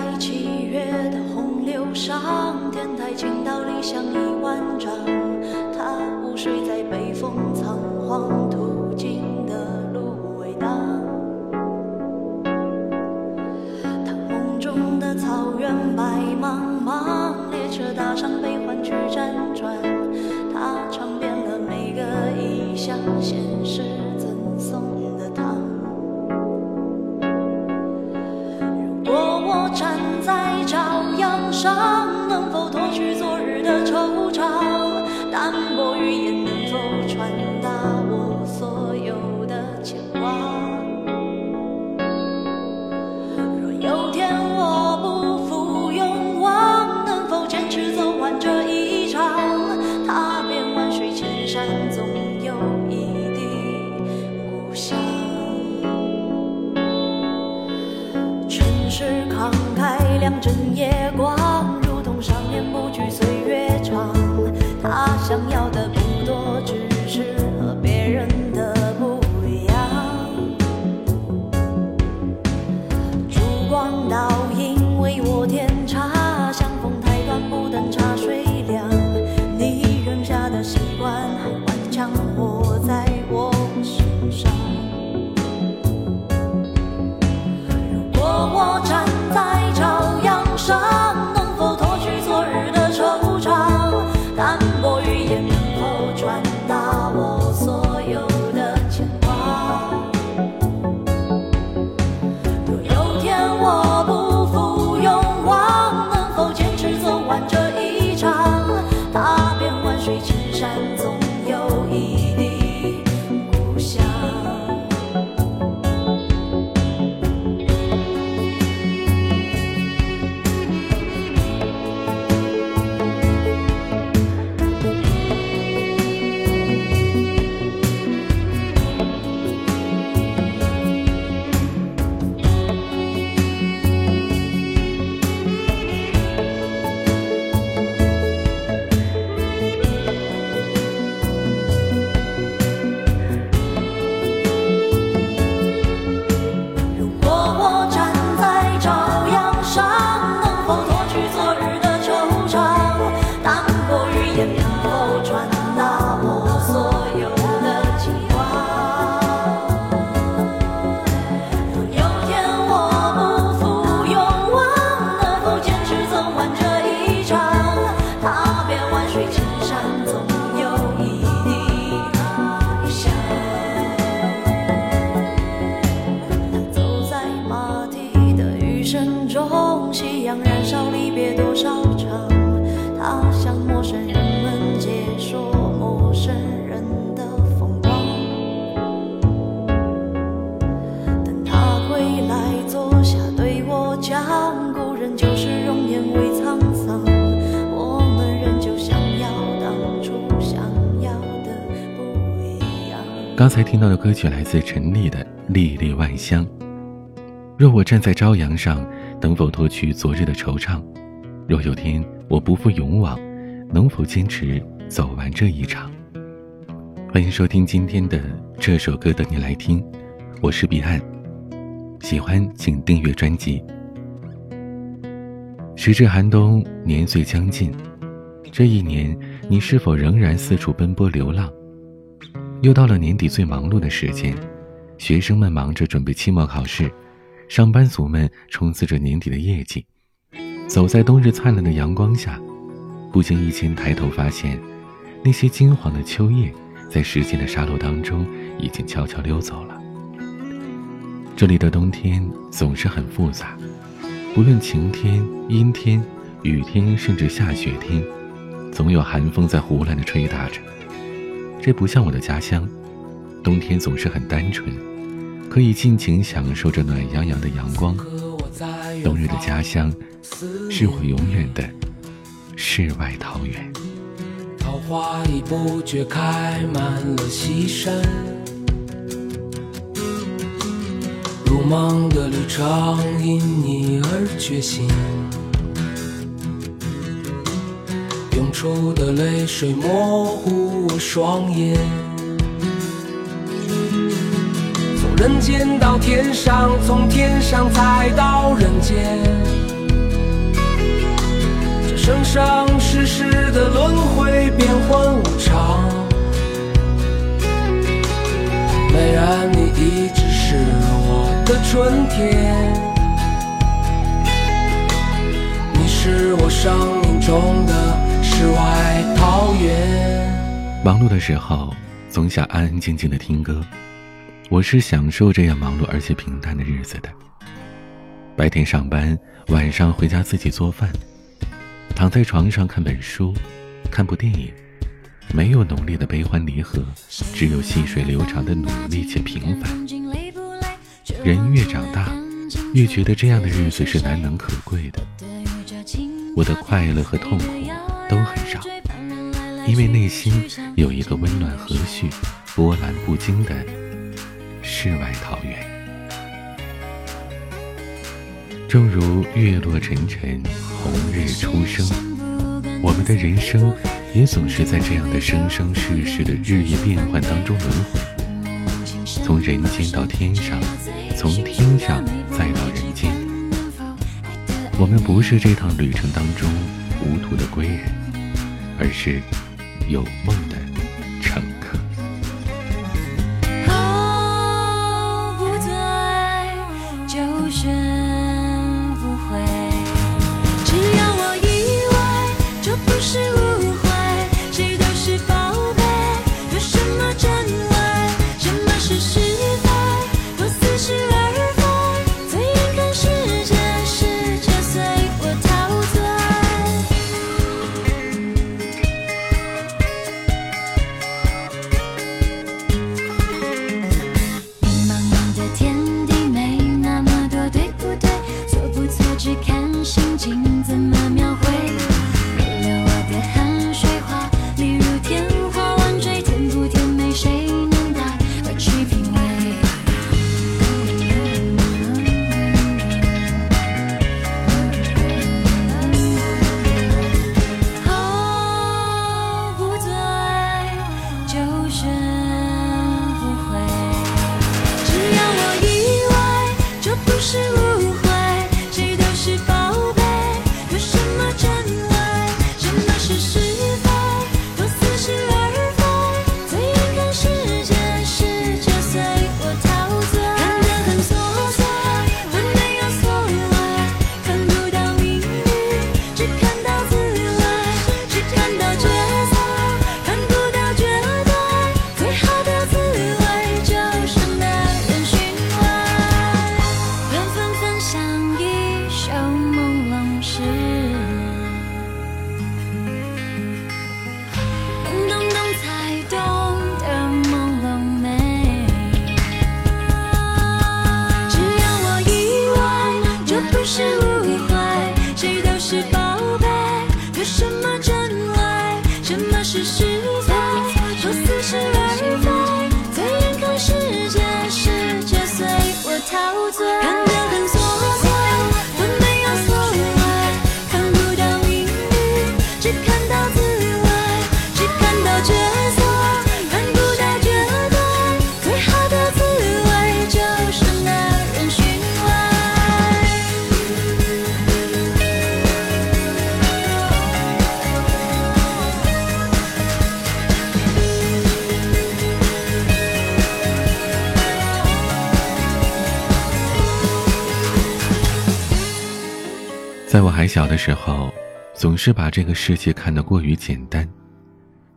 在七月的洪流上，天台倾倒理想一万丈。他午睡在北风仓皇途经的芦苇荡。他梦中的草原白茫茫，列车搭上悲欢去辗转。他尝遍了每个异乡现实阳上，能否脱去昨日的惆怅？淡薄语言能否传达我所有的牵挂？若有天我不负勇往，能否坚持走完这一场？踏遍万水千山，总有一地故乡。城市慷慨两枕夜光，归来坐下对我讲，故人旧时容颜未沧桑，我们仍旧想要当初想要的不一样。刚才听到的歌曲来自陈粒的《历历万乡》。若我站在朝阳上，能否脱去昨日的惆怅？若有天我不负勇往，能否坚持走完这一场？欢迎收听今天的这首歌，等你来听。我是彼岸，喜欢请订阅专辑。时至寒冬，年岁将近，这一年你是否仍然四处奔波流浪？又到了年底最忙碌的时间，学生们忙着准备期末考试，上班族们冲刺着年底的业绩。走在冬日灿烂的阳光下，不经意间抬头发现，那些金黄的秋叶，在时间的沙漏当中已经悄悄溜走了。这里的冬天总是很复杂，不论晴天、阴天、雨天，甚至下雪天，总有寒风在胡乱的吹打着。这不像我的家乡，冬天总是很单纯，可以尽情享受着暖洋洋的阳光。冬日的家乡，是我永远的世外桃源。桃花已不觉开满了西山，茫茫的旅程因你而觉醒，涌出的泪水模糊我双眼。从人间到天上，从天上再到人间，这生生世世的轮回变幻无常。美人，你一。的春天，你是我生命中的世外桃源。忙碌的时候，总想安安静静的听歌。我是享受这样忙碌而且平淡的日子的。白天上班，晚上回家自己做饭，躺在床上看本书，看部电影，没有浓烈的悲欢离合，只有细水流长的努力且平凡。人越长大，越觉得这样的日子是难能可贵的。我的快乐和痛苦都很少，因为内心有一个温暖和煦、波澜不惊的。世外桃源，正如月落沉沉，红日初升，我们的人生也总是在这样的生生世世的日夜变换当中轮回，从人间到天上，从天上再到人间。我们不是这趟旅程当中无途的归人，而是有梦的乘 żyła. 小的时候，总是把这个世界看得过于简单，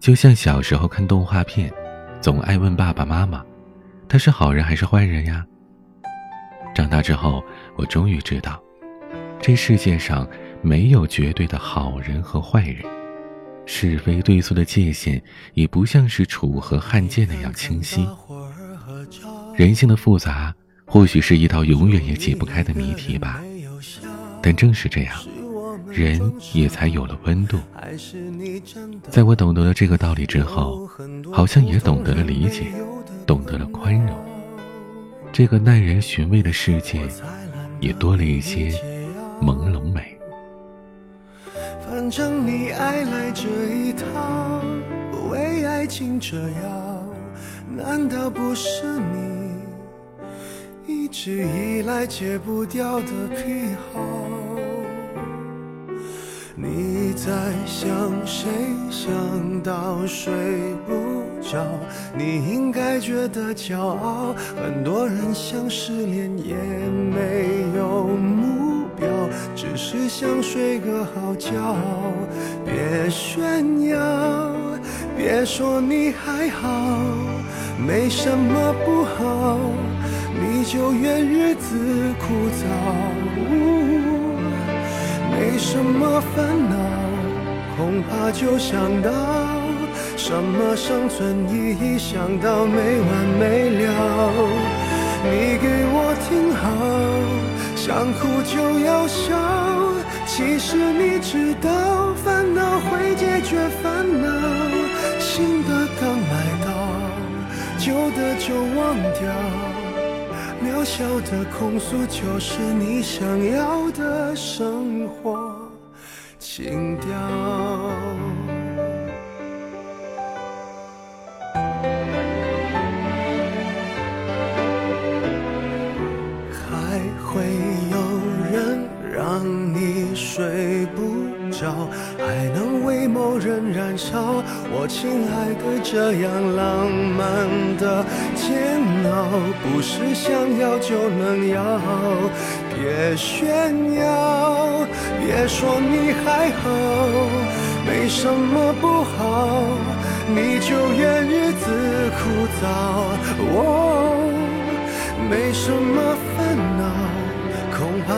就像小时候看动画片，总爱问爸爸妈妈：“他是好人还是坏人呀？”长大之后，我终于知道，这世界上没有绝对的好人和坏人，是非对错的界限也不像是楚河汉界那样清晰。人性的复杂，或许是一道永远也解不开的谜题吧。但正是这样，人也才有了温度。在我懂得了这个道理之后，好像也懂得了理解，懂得了宽容。这个耐人寻味的世界，也多了一些朦胧美。反正你爱来这一套，为爱情折腰，难道不是你？一直以来戒不掉的癖好，你在想谁，想到睡不着。你应该觉得骄傲，很多人想失恋也没有目标，只是想睡个好觉。别炫耀，别说你还好，没什么不好，你就怨日子枯燥。没什么烦恼，恐怕就想到什么生存意义，想到没完没了。你给我听好，想哭就要笑。其实你知道，烦恼会解决烦恼。新的刚来到，旧的就忘掉。小小的控诉，就是你想要的生活情调。还会有人让你睡还能为某人燃烧。我亲爱的，这样浪漫的。煎熬不是想要就能要，别炫耀，别说你还好，没什么不好，你就怨日子枯燥。哦，没什么烦恼，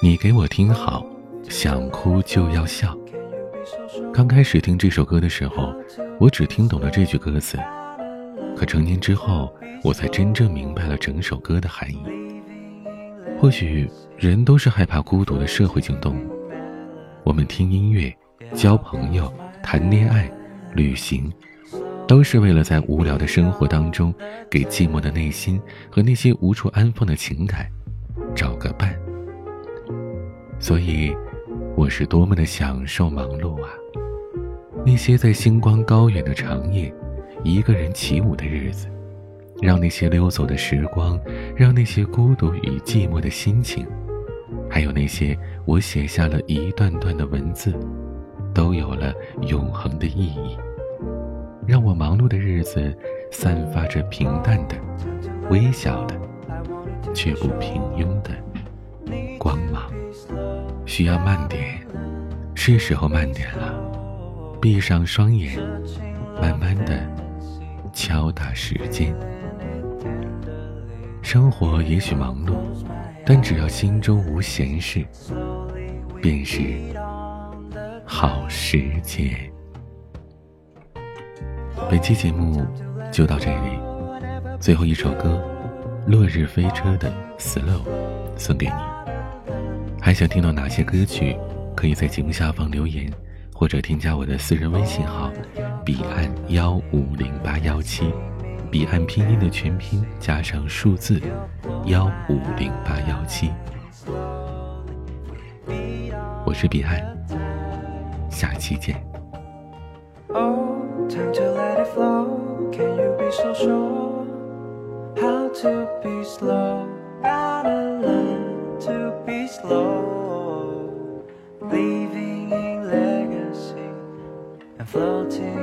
你给我听好，想哭就要笑。刚开始听这首歌的时候，我只听懂了这句歌词，可成年之后，我才真正明白了整首歌的含义。或许人都是害怕孤独的社会性动物，我们听音乐。交朋友、谈恋爱、旅行，都是为了在无聊的生活当中，给寂寞的内心和那些无处安放的情感找个伴。所以，我是多么的享受忙碌啊！那些在星光高远的长夜，一个人起舞的日子，让那些溜走的时光，让那些孤独与寂寞的心情，还有那些我写下了一段段的文字。都有了永恒的意义，让我忙碌的日子散发着平淡的、微小的，却不平庸的光芒。需要慢点，是时候慢点了。闭上双眼，慢慢的敲打时间。生活也许忙碌，但只要心中无闲事，便是。好时节，本期节目就到这里。最后一首歌《落日飞车》的 Slow 送给你。还想听到哪些歌曲？可以在节目下方留言，或者添加我的私人微信号：彼岸幺五零八幺七，彼岸拼音的全拼加上数字幺五零八幺七。我是彼岸。下期见。Oh, time to let it flow. Can you be so sure? floating